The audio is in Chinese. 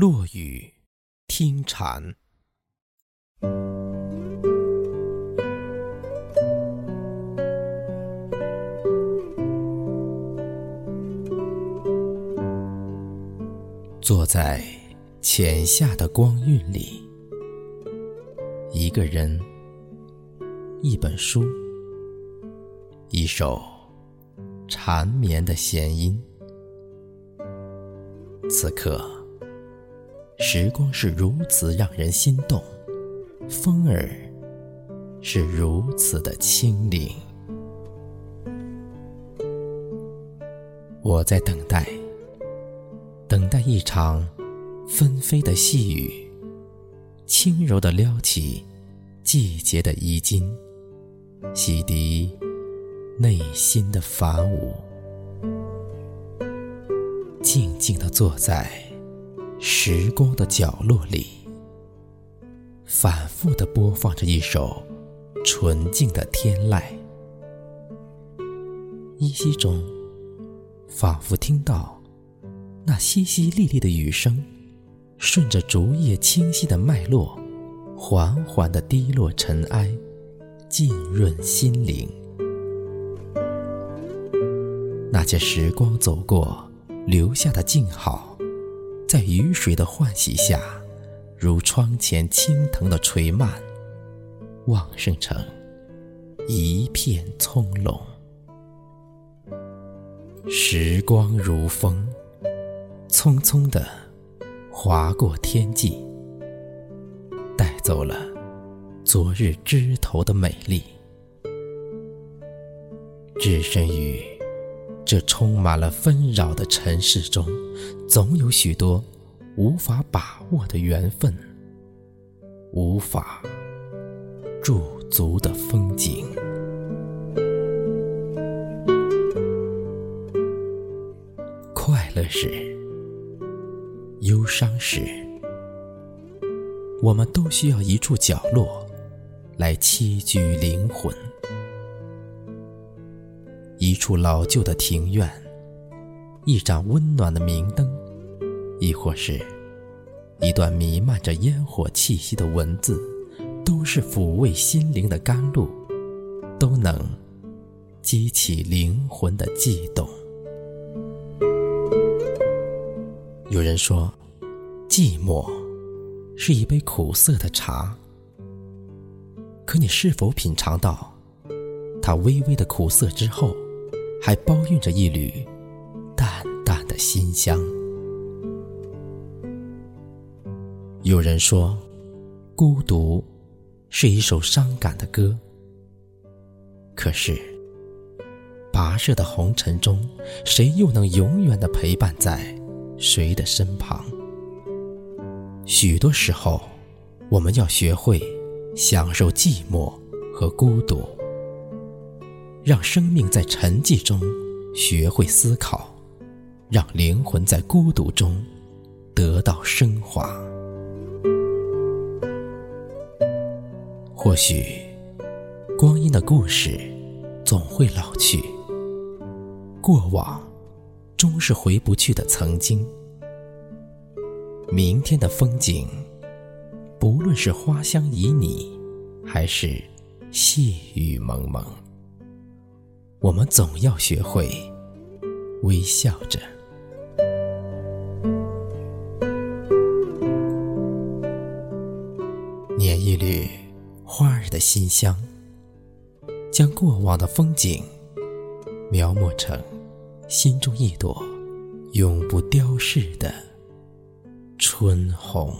落雨听蝉。坐在浅夏的光晕里，一个人，一本书，一首缠绵的弦音。此刻，时光是如此让人心动，风儿是如此的清灵。我在等待。等待一场纷飞的细雨，轻柔的撩起季节的衣襟，洗涤内心的繁芜。静静的坐在时光的角落里，反复地播放着一首纯净的天籁，依稀中仿佛听到。那淅淅沥沥的雨声，顺着竹叶清晰的脉络，缓缓地滴落尘埃，浸润心灵。那些时光走过留下的静好，在雨水的唤洗下，如窗前青藤的垂蔓，旺盛成一片葱茏。时光如风。匆匆的划过天际，带走了昨日枝头的美丽。置身于这充满了纷扰的尘世中，总有许多无法把握的缘分，无法驻足的风景。快乐时。忧伤时，我们都需要一处角落来栖居灵魂。一处老旧的庭院，一盏温暖的明灯，亦或是一段弥漫着烟火气息的文字，都是抚慰心灵的甘露，都能激起灵魂的悸动。有人说，寂寞是一杯苦涩的茶。可你是否品尝到它微微的苦涩之后，还包蕴着一缕淡淡的馨香？有人说，孤独是一首伤感的歌。可是，跋涉的红尘中，谁又能永远的陪伴在？谁的身旁？许多时候，我们要学会享受寂寞和孤独，让生命在沉寂中学会思考，让灵魂在孤独中得到升华。或许，光阴的故事总会老去，过往。终是回不去的曾经。明天的风景，不论是花香旖旎，还是细雨蒙蒙，我们总要学会微笑着。捻一缕花儿的馨香，将过往的风景描摹成。心中一朵永不凋逝的春红。